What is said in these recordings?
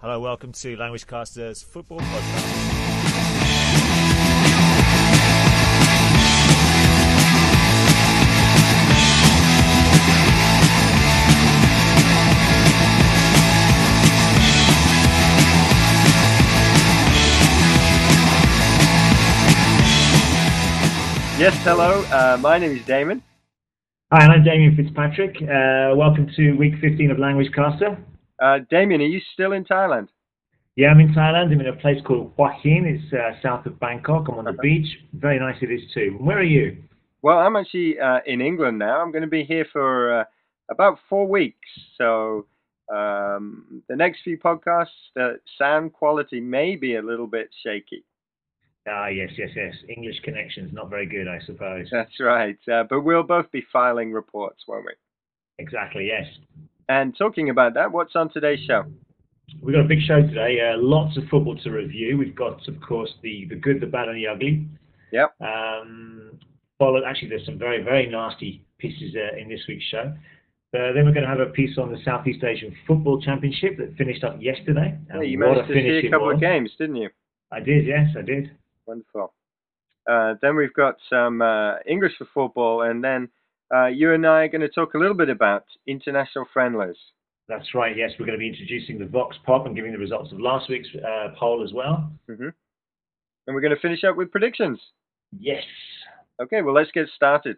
Hello, welcome to Languagecaster's Football Podcast. Yes, hello. Uh, my name is Damon. Hi, and I'm Damian Fitzpatrick. Uh, welcome to week 15 of Languagecaster. Uh, Damian, are you still in Thailand? Yeah, I'm in Thailand. I'm in a place called Hua Hin. It's uh, south of Bangkok. I'm on the beach. Very nice it is too. Where are you? Well, I'm actually uh, in England now. I'm going to be here for uh, about four weeks. So um, the next few podcasts, the sound quality may be a little bit shaky. Ah, yes, yes, yes. English connection's not very good, I suppose. That's right. Uh, but we'll both be filing reports, won't we? Exactly, yes. And talking about that, what's on today's show? We've got a big show today. Uh, lots of football to review. We've got, of course, the, the good, the bad, and the ugly. Yep. Um, followed, actually, there's some very, very nasty pieces uh, in this week's show. Uh, then we're going to have a piece on the Southeast Asian Football Championship that finished up yesterday. Yeah, you managed to see a couple of games, didn't you? I did, yes, I did. Wonderful. Uh, then we've got some uh, English for football, and then uh, you and I are going to talk a little bit about international friendlies. That's right, yes. We're going to be introducing the Vox Pop and giving the results of last week's uh, poll as well. hmm And we're going to finish up with predictions. Yes. Okay, well, let's get started.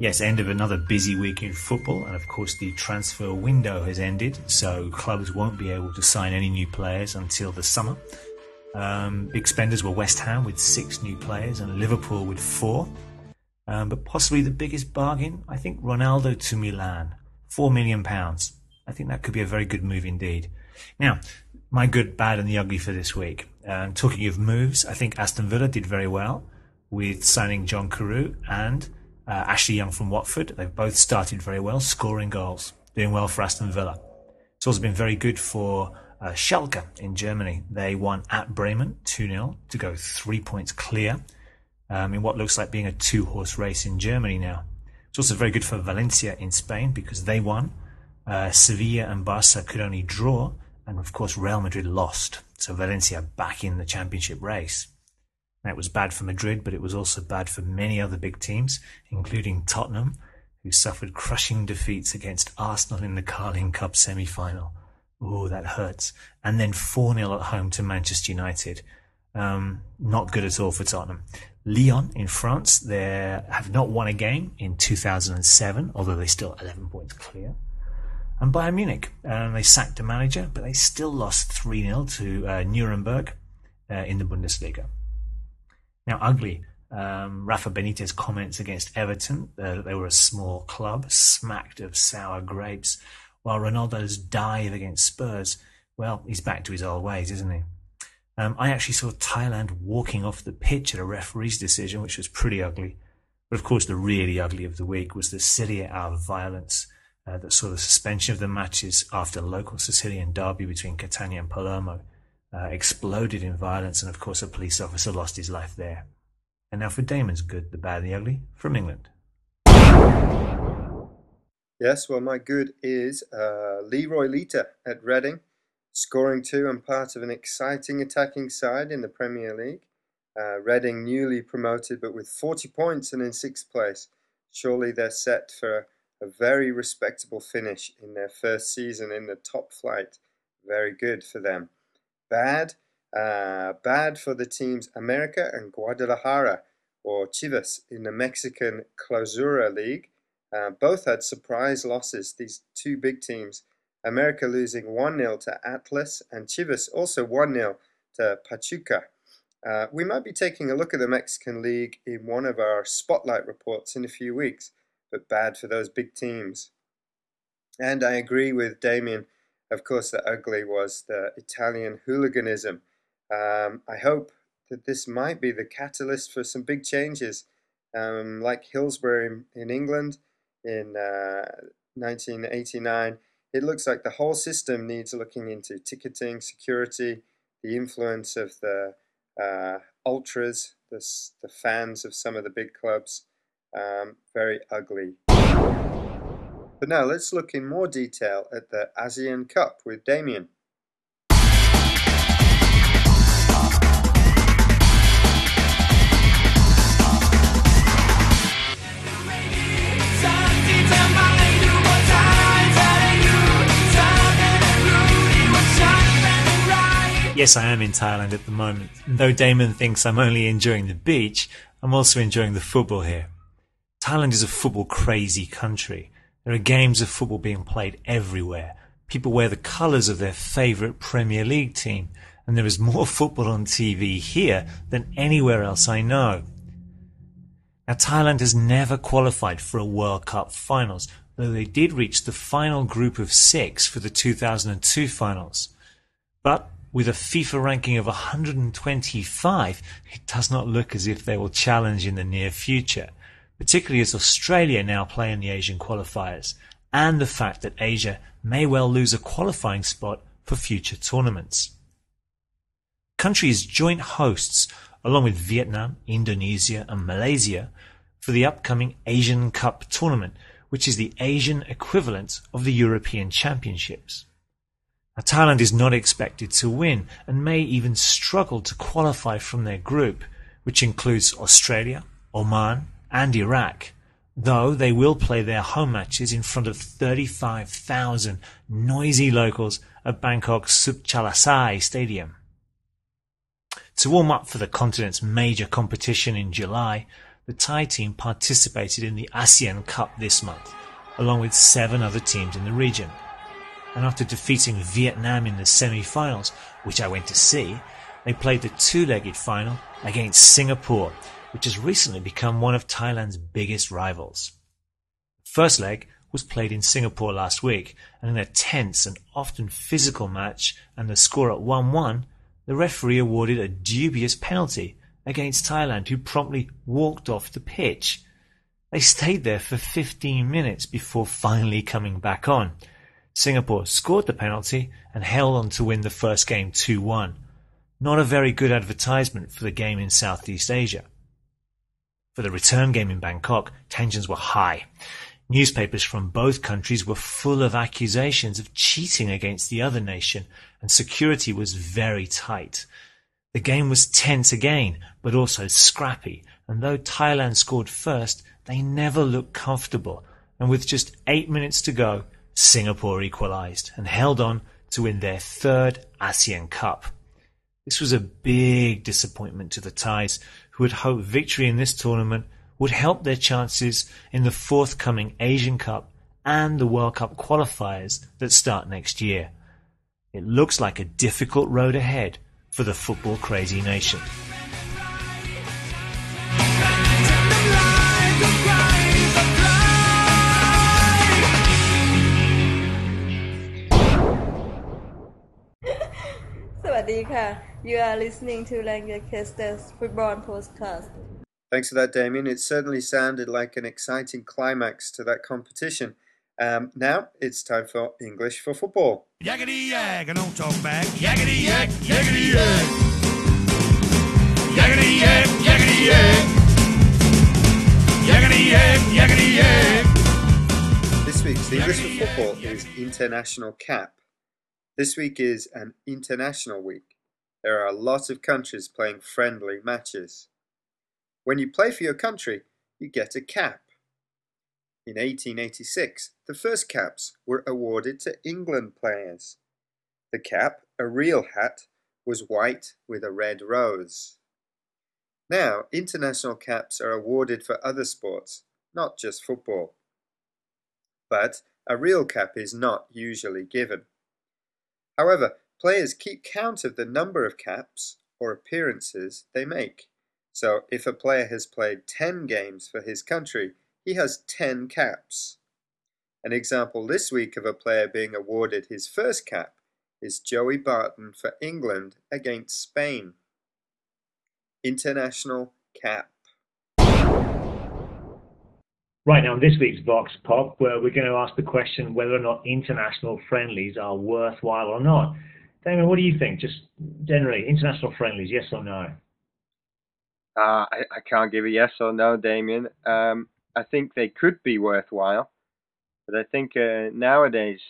Yes, end of another busy week in football, and of course, the transfer window has ended, so clubs won't be able to sign any new players until the summer. Um, big spenders were West Ham with six new players and Liverpool with four. Um, but possibly the biggest bargain, I think Ronaldo to Milan, four million pounds. I think that could be a very good move indeed. Now, my good, bad, and the ugly for this week. Um, talking of moves, I think Aston Villa did very well with signing John Carew and uh, Ashley Young from Watford. They've both started very well, scoring goals, doing well for Aston Villa. It's also been very good for uh, Schalke in Germany. They won at Bremen 2 0 to go three points clear um, in what looks like being a two horse race in Germany now. It's also very good for Valencia in Spain because they won. Uh, Sevilla and Barca could only draw, and of course, Real Madrid lost. So Valencia back in the championship race. That was bad for Madrid, but it was also bad for many other big teams, including Tottenham, who suffered crushing defeats against Arsenal in the Carling Cup semi final. Oh, that hurts. And then 4 0 at home to Manchester United. Um, not good at all for Tottenham. Lyon in France, they have not won a game in 2007, although they're still 11 points clear. And Bayern Munich, um, they sacked a manager, but they still lost 3 0 to uh, Nuremberg uh, in the Bundesliga. Now, ugly. Um, Rafa Benitez comments against Everton uh, that they were a small club, smacked of sour grapes, while Ronaldo's dive against Spurs, well, he's back to his old ways, isn't he? Um, I actually saw Thailand walking off the pitch at a referee's decision, which was pretty ugly. But of course, the really ugly of the week was the A violence uh, that saw the suspension of the matches after local Sicilian derby between Catania and Palermo uh, exploded in violence, and of course, a police officer lost his life there. And now for Damon's good, the bad, and the ugly from England. Yes, well, my good is uh, Leroy Lita at Reading, scoring two and part of an exciting attacking side in the Premier League. Uh, Reading newly promoted, but with 40 points and in sixth place. Surely they're set for a very respectable finish in their first season in the top flight. Very good for them. Bad, uh, bad for the teams America and Guadalajara, or Chivas in the Mexican Clausura League. Uh, both had surprise losses, these two big teams. America losing 1 0 to Atlas, and Chivas also 1 0 to Pachuca. Uh, we might be taking a look at the Mexican League in one of our spotlight reports in a few weeks, but bad for those big teams. And I agree with Damian. Of course, the ugly was the Italian hooliganism. Um, I hope that this might be the catalyst for some big changes, um, like Hillsborough in, in England in uh, 1989. It looks like the whole system needs looking into ticketing, security, the influence of the uh, ultras, the, the fans of some of the big clubs. Um, very ugly. But now let's look in more detail at the ASEAN Cup with Damian. Yes, I am in Thailand at the moment. Though Damon thinks I'm only enjoying the beach, I'm also enjoying the football here. Thailand is a football crazy country. There are games of football being played everywhere. People wear the colours of their favourite Premier League team, and there is more football on TV here than anywhere else I know. Now, Thailand has never qualified for a World Cup finals, though they did reach the final group of six for the 2002 finals. But with a FIFA ranking of 125, it does not look as if they will challenge in the near future, particularly as Australia now play in the Asian qualifiers, and the fact that Asia may well lose a qualifying spot for future tournaments. Countries joint hosts, along with Vietnam, Indonesia, and Malaysia, for the upcoming Asian Cup tournament, which is the Asian equivalent of the European Championships. Thailand is not expected to win and may even struggle to qualify from their group, which includes Australia, Oman, and Iraq, though they will play their home matches in front of 35,000 noisy locals at Bangkok's Suphachalasai Stadium. To warm up for the continent's major competition in July, the Thai team participated in the ASEAN Cup this month, along with seven other teams in the region and after defeating Vietnam in the semi-finals, which I went to see, they played the two-legged final against Singapore, which has recently become one of Thailand's biggest rivals. First leg was played in Singapore last week, and in a tense and often physical match and the score at 1-1, the referee awarded a dubious penalty against Thailand, who promptly walked off the pitch. They stayed there for 15 minutes before finally coming back on, Singapore scored the penalty and held on to win the first game 2-1. Not a very good advertisement for the game in Southeast Asia. For the return game in Bangkok, tensions were high. Newspapers from both countries were full of accusations of cheating against the other nation, and security was very tight. The game was tense again, but also scrappy, and though Thailand scored first, they never looked comfortable, and with just eight minutes to go, Singapore equalised and held on to win their third ASEAN Cup. This was a big disappointment to the Thais, who had hoped victory in this tournament would help their chances in the forthcoming Asian Cup and the World Cup qualifiers that start next year. It looks like a difficult road ahead for the football crazy nation. You are listening to Languagecaster's Football Podcast. Thanks for that, Damian. It certainly sounded like an exciting climax to that competition. Um, now it's time for English for Football. Yaggity yag, I don't talk back. Yaggity yag, yaggity yag. Yaggity yag, yaggity yag. Yaggity yag, yaggity yag. This week's English for Football is International Cap. This week is an international week. There are a lot of countries playing friendly matches. When you play for your country, you get a cap. In 1886, the first caps were awarded to England players. The cap, a real hat, was white with a red rose. Now, international caps are awarded for other sports, not just football. But a real cap is not usually given. However, players keep count of the number of caps or appearances they make. So if a player has played 10 games for his country, he has 10 caps. An example this week of a player being awarded his first cap is Joey Barton for England against Spain. International cap. Right now, in this week's Vox Pop, where we're going to ask the question whether or not international friendlies are worthwhile or not. Damian, what do you think? Just generally, international friendlies, yes or no? Uh, I, I can't give a yes or no, Damien. Um, I think they could be worthwhile. But I think uh, nowadays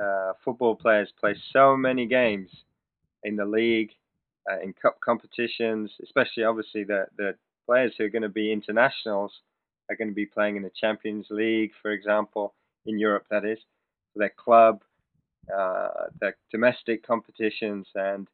uh, football players play so many games in the league, uh, in cup competitions, especially obviously the the players who are going to be internationals are going to be playing in the Champions League, for example, in Europe, that is, for their club, uh, their domestic competitions, and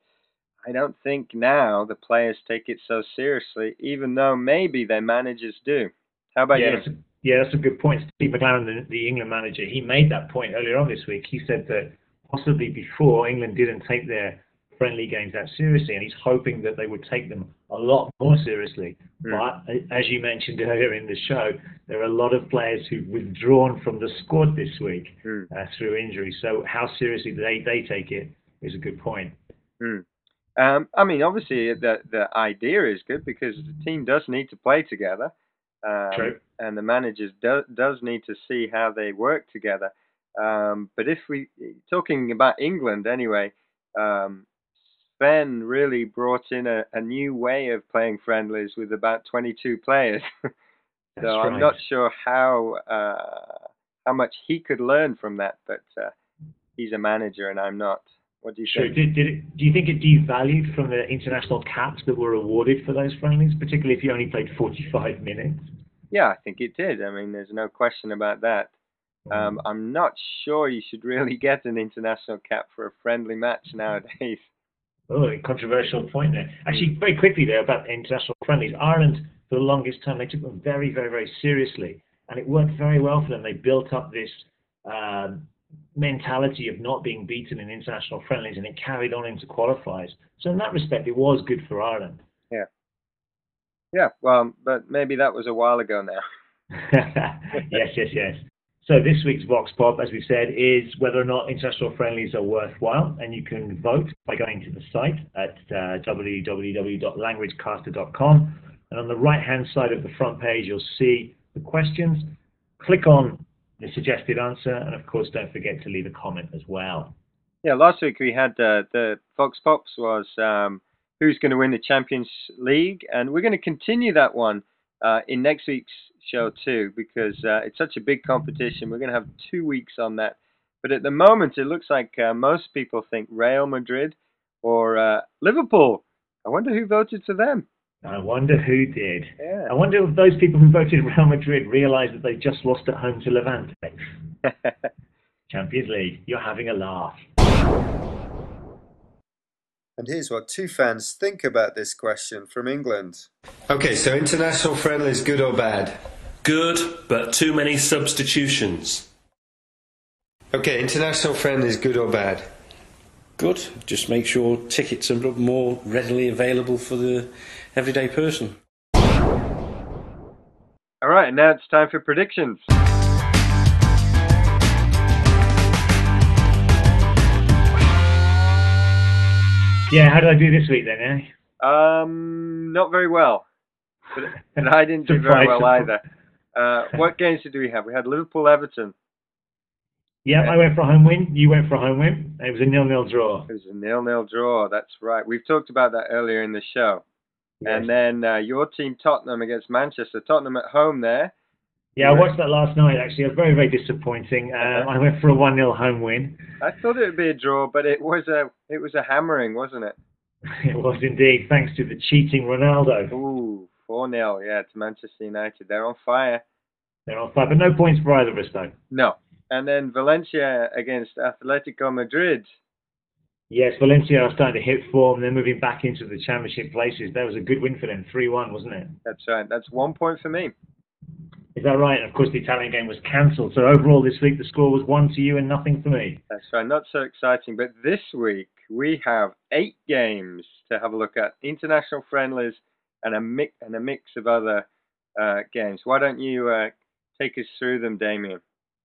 I don't think now the players take it so seriously, even though maybe their managers do. How about yeah, you? That's a, yeah, that's a good point. Steve McClaren, the, the England manager, he made that point earlier on this week. He said that possibly before England didn't take their friendly games that seriously, and he's hoping that they would take them a lot more seriously. Mm. But as you mentioned earlier in the show, there are a lot of players who've withdrawn from the squad this week Mm. uh, through injury. So how seriously they, they take it is a good point. Mm. Um, I mean, obviously, the the idea is good because the team does need to play together, um, True. and the managers do, does need to see how they work together. Um, but if we talking about England anyway, um, Sven really brought in a, a new way of playing friendlies with about 22 players. so That's I'm not sure how uh, how much he could learn from that, but uh, he's a manager and I'm not. What do you Sure. think? Did, did it, do you think it devalued from the international caps that were awarded for those friendlies, particularly if you only played 45 minutes? Yeah, I think it did. I mean, there's no question about that. Um, I'm not sure you should really get an international cap for a friendly match nowadays. Oh, a controversial point there. Actually, very quickly there about international friendlies. Ireland, for the longest time, they took them very, very, very seriously, and it worked very well for them. They built up this um, mentality of not being beaten in international friendlies, and it carried on into qualifiers. So in that respect, it was good for Ireland. Yeah. Yeah, well, but maybe that was a while ago now. yes, yes, yes. So this week's Vox Pop, as we said, is whether or not international friendlies are worthwhile, and you can vote by going to the site at uh, www.languagecaster.com, and on the right-hand side of the front page, you'll see the questions. Click on the suggested answer, and of course, don't forget to leave a comment as well. Yeah, last week we had uh, the Vox Pops was um, who's going to win the Champions League, and we're going to continue that one uh, in next week's show too because uh, it's such a big competition. We're going to have two weeks on that. But at the moment, it looks like uh, most people think Real Madrid or uh, Liverpool. I wonder who voted for them. I wonder who did. Yeah. I wonder if those people who voted Real Madrid realised that they just lost at home to Levante. Champions League, you're having a laugh. And here's what two fans think about this question from England. Okay, so international friendlies, good or bad? Good, but too many substitutions. Okay, international friendlies, good or bad? Good. Just make sure tickets are more readily available for the everyday person. All right, now it's time for predictions. Yeah, how did I do this week then, eh? Um, not very well. But, but I didn't do very well either. Uh, what games did we have? We had Liverpool Everton. Yeah, I went for a home win. You went for a home win. It was a nil-nil draw. It was a nil-nil draw. That's right. We've talked about that earlier in the show. And then uh, your team, Tottenham, against Manchester. Tottenham at home there. yeah, I watched that last night. Actually, it was very, very disappointing. Um, I went for a one-nil home win. I thought it would be a draw, but it was a it was a hammering, wasn't it? It was indeed, thanks to the cheating Ronaldo. Ooh, four 0 yeah, to Manchester United. They're on fire. They're on fire, but no points for either of us though. No. And then Valencia against Atletico Madrid. Yes, Valencia are starting to hit form. They're moving back into the championship places. That was a good win for them, three-one, wasn't it? That's right. That's one point for me. Is that right? And of course, the Italian game was cancelled. So overall, this week the score was one to you and nothing for me. That's right. Not so exciting. But this week we have eight games to have a look at, international friendlies and a mix and a mix of other uh, games. Why don't you uh, take us through them, Damian?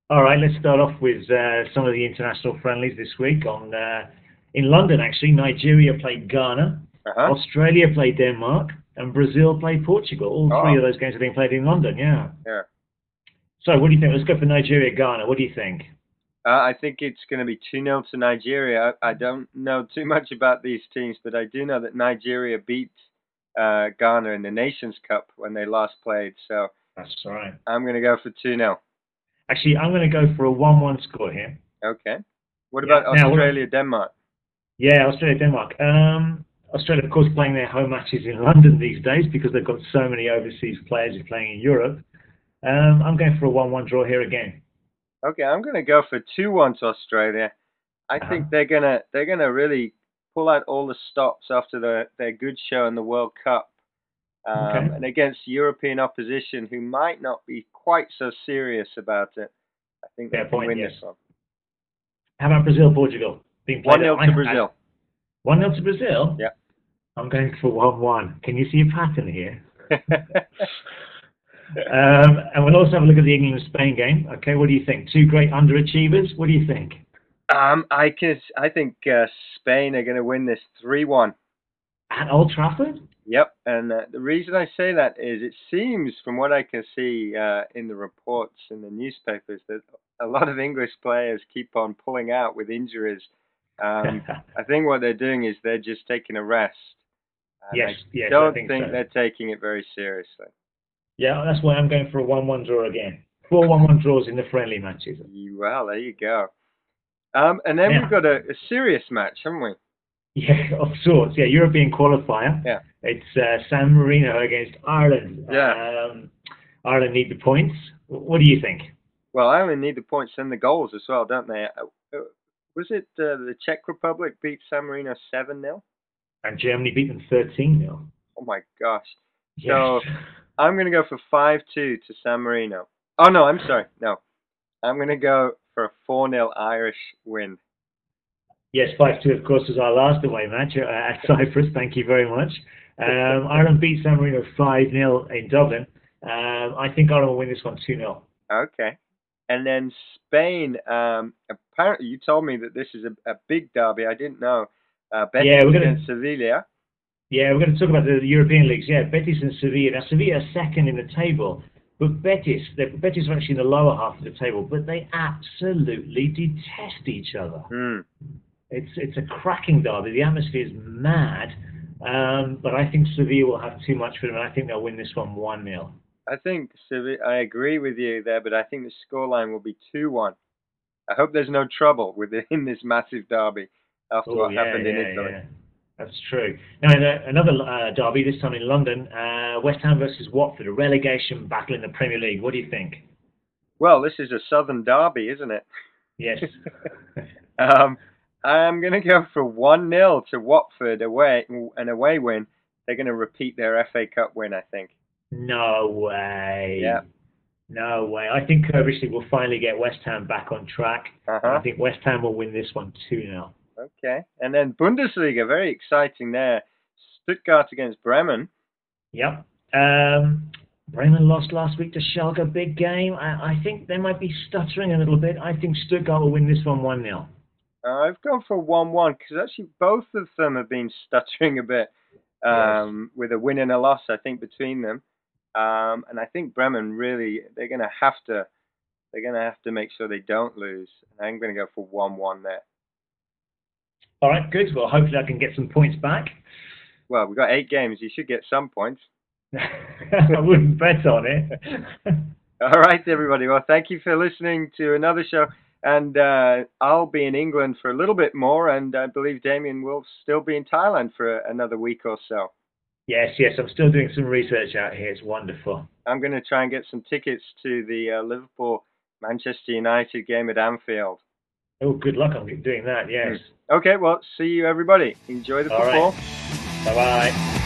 All right, let's start off with uh, some of the international friendlies this week. On uh, in London, actually, Nigeria played Ghana, Uh-huh. Australia played Denmark, and Brazil played Portugal. All three Oh. of those games have been played in London. Yeah. Yeah. So, what do you think? Let's go for Nigeria, Ghana. What do you think? Uh, I think it's going to be 2 0 to Nigeria. I, I don't know too much about these teams, but I do know that Nigeria beat uh, Ghana in the Nations Cup when they last played. So That's right. I'm going to go for 2 0. Actually, I'm going to go for a 1-1 score here. Okay. What Yeah, about now Australia, Denmark? Yeah, Australia, Denmark. Um, Australia, of course, playing their home matches in London these days because they've got so many overseas players who are playing in Europe. Um, I'm going for a 1-1 draw here again. Okay, I'm going to go for two one to Australia. I Uh-huh. think they're gonna they're gonna really pull out all the stops after the, their good show in the World Cup, um, Okay. and against European opposition who might not be quite so serious about it. I think they Fair can point, win yes. this one. How about Brazil, Portugal? Being One played 0 to Brazil. One 0 to Brazil. Yeah. I'm going for one one. Can you see a pattern here? Um, and we'll also have a look at the England Spain game. Okay, what do you think? Two great underachievers. What do you think? Um, I can I think uh, Spain are going to win this three one. At Old Trafford? Yep, and uh, the reason I say that is it seems, from what I can see uh, in the reports in the newspapers, that a lot of English players keep on pulling out with injuries. Um, I think what they're doing is they're just taking a rest. Yes, I yes, don't I think, think so. they're taking it very seriously. Yeah, that's why I'm going for a one-one draw again. Four one-one draws in the friendly matches. Well, there you go. Um, and then Yeah. we've got a, a serious match, haven't we? Yeah, of sorts. Yeah, European qualifier. Yeah. It's uh, San Marino against Ireland. Yeah. Um, Ireland need the points. What do you think? Well, Ireland need the points and the goals as well, don't they? Uh, uh, was it uh, the Czech Republic beat San Marino 7 0? And Germany beat them 13 0. Oh my gosh. Yes. So- I'm going to go for 5 2 to San Marino. Oh, no, I'm sorry. No. I'm going to go for a 4 0 Irish win. Yes, 5 2, of course, was our last away match uh, at Cyprus. Thank you very much. Um, Ireland beat San Marino 5 0 in Dublin. Um, I think Ireland will win this one 2 0. Okay. And then Spain, um, apparently you told me that this is a, a big derby. I didn't know. Uh, Betis Yeah, we're gonna- Sevilla. Yeah, we're going to talk about the European leagues. Yeah, Betis and Sevilla. Now, Sevilla are second in the table, but Betis, Betis are actually in the lower half of the table, but they absolutely detest each other. Hmm. It's it's a cracking derby. The atmosphere is mad, um, but I think Sevilla will have too much for them, and I think they'll win this one 1 0. I think Sevilla, I agree with you there, but I think the scoreline will be 2 1. I hope there's no trouble within this massive derby after what happened in Italy. That's true. Now, in a- another uh, derby, this time in London, uh, West Ham versus Watford, a relegation battle in the Premier League. What do you think? Well, this is a southern derby, isn't it? Yes. Um, I'm going to go for 1 0 to Watford away, an away win. They're going to repeat their FA Cup win, I think. no way. Yeah. No way. I think Curbishley will finally get West Ham back on track. Uh-huh. I think West Ham will win this one 2 0. Okay. And then Bundesliga, very exciting there. Stuttgart against Bremen. Yep. Um, Bremen lost last week to Schalke, big game. I, I think they might be stuttering a little bit. I think Stuttgart will win this one 1 0. Uh, I've gone for 1 1 because actually both of them have been stuttering a bit um, with a win and a loss, I think, between them. Um, and I think Bremen really, they're going to have to. They're going to have to make sure they don't lose. And I'm going to go for 1 1 there. All right, good. Well, hopefully I can get some points back. Well, we've got eight games. You should get some points. I wouldn't bet on it. All right, everybody. Well, thank you for listening to another show. And uh, I'll be in England for a little bit more, and I believe Damian will still be in Thailand for another week or so. yes, yes, I'm still doing some research out here. It's wonderful. I'm going to try and get some tickets to the uh, Liverpool Manchester United game at Anfield. Oh, good luck on doing that, yes. Hmm. Okay, well, see you, everybody. Enjoy the All right. football. Bye bye.